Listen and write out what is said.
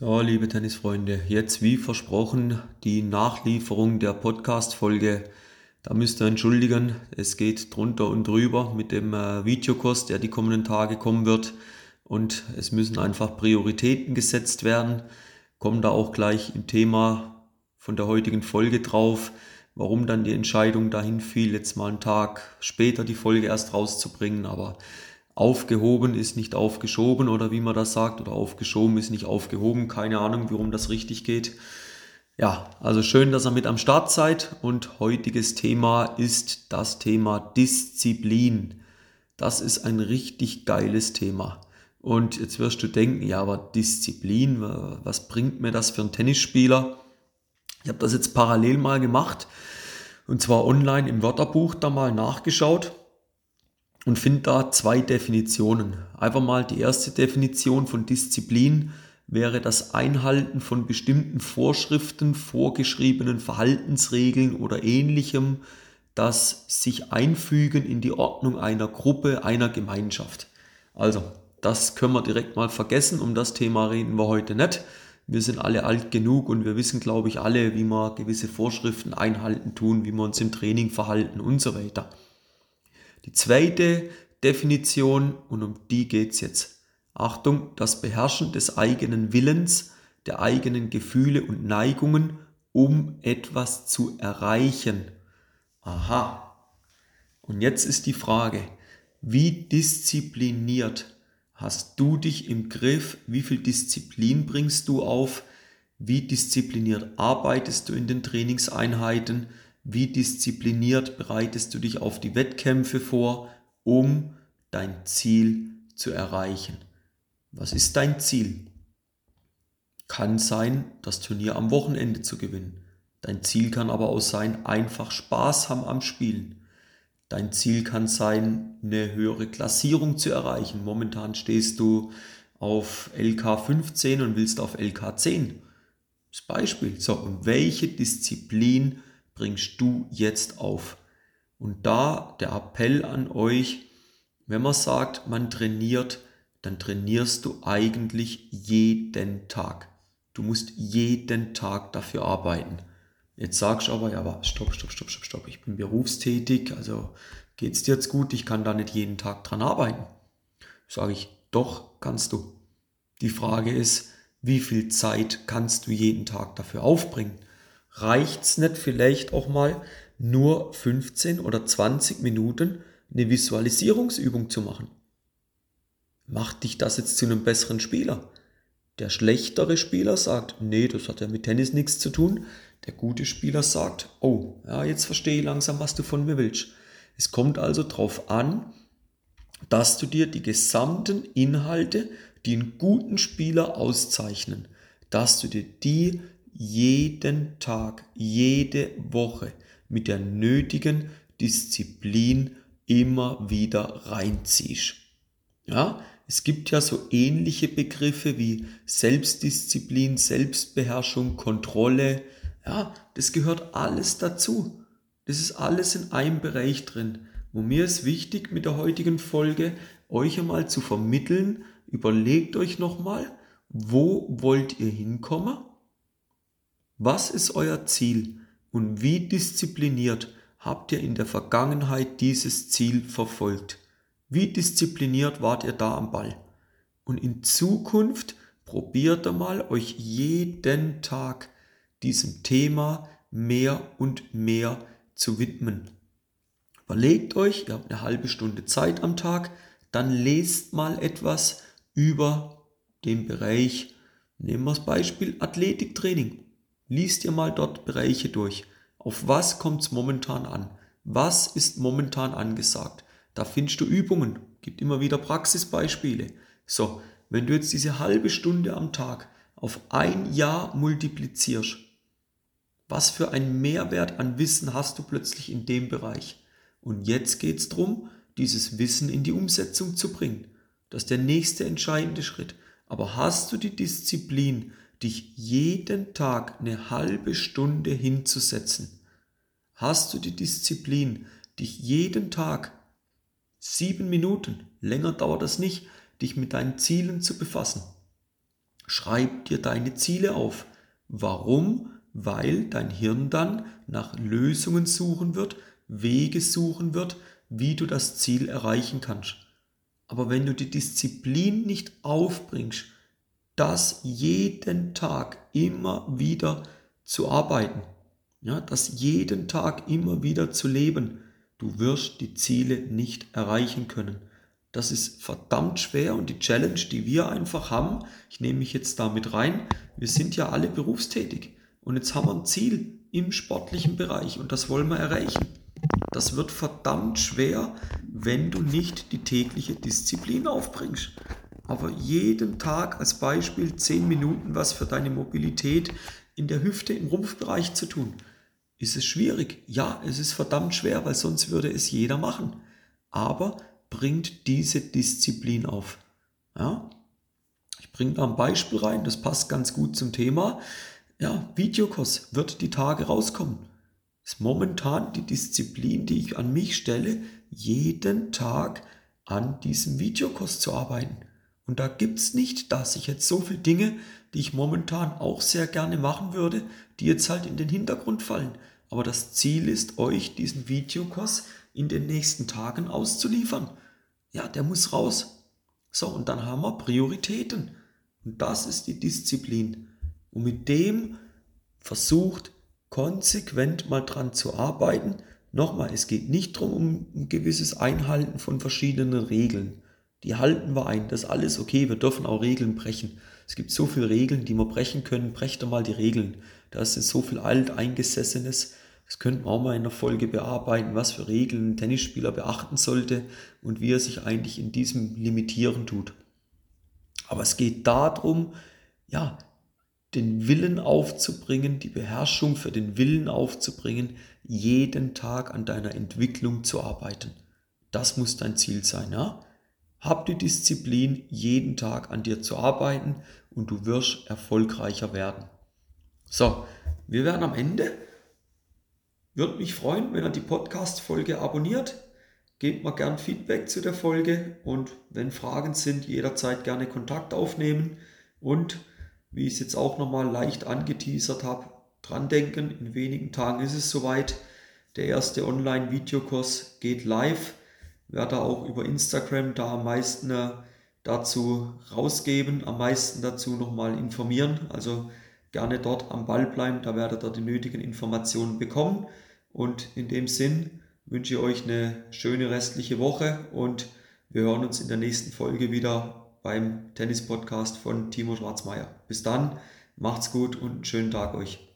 So, liebe Tennisfreunde, jetzt wie versprochen die Nachlieferung der Podcast-Folge. Da müsst ihr entschuldigen, es geht drunter und drüber mit dem äh, Videokurs, der die kommenden Tage kommen wird. Und es müssen einfach Prioritäten gesetzt werden. Kommen da auch gleich im Thema von der heutigen Folge drauf, warum dann die Entscheidung dahin fiel, jetzt mal einen Tag später die Folge erst rauszubringen. Aber aufgehoben ist nicht aufgeschoben oder wie man das sagt, oder aufgeschoben ist nicht aufgehoben. Keine Ahnung, warum das richtig geht. Ja, also schön, dass ihr mit am Start seid und heutiges Thema ist das Thema Disziplin. Das ist ein richtig geiles Thema. Und jetzt wirst du denken, ja, aber Disziplin, was bringt mir das für einen Tennisspieler? Ich habe das jetzt parallel mal gemacht und zwar online im Wörterbuch da mal nachgeschaut und finde da zwei Definitionen. Einfach mal die erste Definition von Disziplin wäre das Einhalten von bestimmten Vorschriften, vorgeschriebenen Verhaltensregeln oder ähnlichem, das sich einfügen in die Ordnung einer Gruppe, einer Gemeinschaft. Also, das können wir direkt mal vergessen, um das Thema reden wir heute nicht. Wir sind alle alt genug und wir wissen, glaube ich, alle, wie wir gewisse Vorschriften einhalten tun, wie wir uns im Training verhalten und so weiter. Die zweite Definition, und um die geht es jetzt. Achtung, das Beherrschen des eigenen Willens, der eigenen Gefühle und Neigungen, um etwas zu erreichen. Aha. Und jetzt ist die Frage, wie diszipliniert hast du dich im Griff? Wie viel Disziplin bringst du auf? Wie diszipliniert arbeitest du in den Trainingseinheiten? Wie diszipliniert bereitest du dich auf die Wettkämpfe vor, um dein Ziel zu erreichen. Was ist dein Ziel? Kann sein, das Turnier am Wochenende zu gewinnen. Dein Ziel kann aber auch sein, einfach Spaß haben am Spielen. Dein Ziel kann sein, eine höhere Klassierung zu erreichen. Momentan stehst du auf LK 15 und willst auf LK 10. Das Beispiel. So, und welche Disziplin bringst du jetzt auf? Und da der Appell an euch, wenn man sagt, man trainiert, dann trainierst du eigentlich jeden Tag. Du musst jeden Tag dafür arbeiten. Jetzt sagst du aber, ja, aber stopp, stopp, stopp, stopp, stopp. Ich bin berufstätig, also geht es dir jetzt gut, ich kann da nicht jeden Tag dran arbeiten. Sage ich, doch kannst du. Die Frage ist, wie viel Zeit kannst du jeden Tag dafür aufbringen? Reicht es nicht vielleicht auch mal nur 15 oder 20 Minuten eine Visualisierungsübung zu machen? Macht dich das jetzt zu einem besseren Spieler? Der schlechtere Spieler sagt, nee, das hat ja mit Tennis nichts zu tun. Der gute Spieler sagt, oh, ja, jetzt verstehe ich langsam, was du von mir willst. Es kommt also darauf an, dass du dir die gesamten Inhalte, die einen guten Spieler auszeichnen, dass du dir die jeden Tag, jede Woche mit der nötigen Disziplin immer wieder reinziehst. Ja, es gibt ja so ähnliche Begriffe wie Selbstdisziplin, Selbstbeherrschung, Kontrolle. Ja, das gehört alles dazu. Das ist alles in einem Bereich drin. Und mir ist wichtig mit der heutigen Folge euch einmal zu vermitteln, überlegt euch nochmal, wo wollt ihr hinkommen was ist euer Ziel und wie diszipliniert habt ihr in der Vergangenheit dieses Ziel verfolgt? Wie diszipliniert wart ihr da am Ball? Und in Zukunft probiert einmal euch jeden Tag diesem Thema mehr und mehr zu widmen. Überlegt euch, ihr habt eine halbe Stunde Zeit am Tag, dann lest mal etwas über den Bereich, nehmen wir das Beispiel Athletiktraining. Lies dir mal dort Bereiche durch. Auf was kommt es momentan an? Was ist momentan angesagt? Da findest du Übungen, gibt immer wieder Praxisbeispiele. So, wenn du jetzt diese halbe Stunde am Tag auf ein Jahr multiplizierst, was für ein Mehrwert an Wissen hast du plötzlich in dem Bereich? Und jetzt geht es darum, dieses Wissen in die Umsetzung zu bringen. Das ist der nächste entscheidende Schritt. Aber hast du die Disziplin, dich jeden Tag eine halbe Stunde hinzusetzen? Hast du die Disziplin, dich jeden Tag sieben Minuten, länger dauert das nicht, dich mit deinen Zielen zu befassen? schreib dir deine Ziele auf. Warum? Weil dein Hirn dann nach Lösungen suchen wird, Wege suchen wird, wie du das Ziel erreichen kannst. Aber wenn du die Disziplin nicht aufbringst, das jeden Tag immer wieder zu arbeiten, ja, das jeden Tag immer wieder zu leben, du wirst die Ziele nicht erreichen können. Das ist verdammt schwer und die Challenge, die wir einfach haben, ich nehme mich jetzt damit rein, wir sind ja alle berufstätig und jetzt haben wir ein Ziel im sportlichen Bereich und das wollen wir erreichen. Das wird verdammt schwer, wenn du nicht die tägliche Disziplin aufbringst. Aber jeden Tag als Beispiel 10 Minuten was für deine Mobilität in der Hüfte, im Rumpfbereich zu tun. Ist es schwierig? Ja, es ist verdammt schwer, weil sonst würde es jeder machen. Aber bringt diese Disziplin auf. Ja? Ich bringe da ein Beispiel rein, das passt ganz gut zum Thema. Ja, Videokurs wird die Tage rauskommen ist momentan die Disziplin, die ich an mich stelle, jeden Tag an diesem Videokurs zu arbeiten. Und da gibt es nicht dass Ich jetzt so viele Dinge, die ich momentan auch sehr gerne machen würde, die jetzt halt in den Hintergrund fallen. Aber das Ziel ist, euch diesen Videokurs in den nächsten Tagen auszuliefern. Ja, der muss raus. So, und dann haben wir Prioritäten. Und das ist die Disziplin. Und mit dem versucht konsequent mal dran zu arbeiten. Nochmal, es geht nicht darum, um ein gewisses Einhalten von verschiedenen Regeln. Die halten wir ein, das ist alles okay, wir dürfen auch Regeln brechen. Es gibt so viele Regeln, die wir brechen können, brecht doch mal die Regeln. Da ist so viel Alteingesessenes, das könnten wir auch mal in der Folge bearbeiten, was für Regeln ein Tennisspieler beachten sollte und wie er sich eigentlich in diesem limitieren tut. Aber es geht darum, ja, den Willen aufzubringen, die Beherrschung für den Willen aufzubringen, jeden Tag an deiner Entwicklung zu arbeiten. Das muss dein Ziel sein, ja? Hab die Disziplin, jeden Tag an dir zu arbeiten und du wirst erfolgreicher werden. So, wir werden am Ende. Würde mich freuen, wenn ihr die Podcast-Folge abonniert. Gebt mir gern Feedback zu der Folge und wenn Fragen sind, jederzeit gerne Kontakt aufnehmen und wie ich es jetzt auch nochmal leicht angeteasert habe, dran denken. In wenigen Tagen ist es soweit. Der erste Online-Videokurs geht live. Werde auch über Instagram da am meisten äh, dazu rausgeben, am meisten dazu nochmal informieren. Also gerne dort am Ball bleiben, da werdet ihr die nötigen Informationen bekommen. Und in dem Sinn wünsche ich euch eine schöne restliche Woche und wir hören uns in der nächsten Folge wieder beim Tennis-Podcast von Timo Schwarzmeier. Bis dann, macht's gut und einen schönen Tag euch.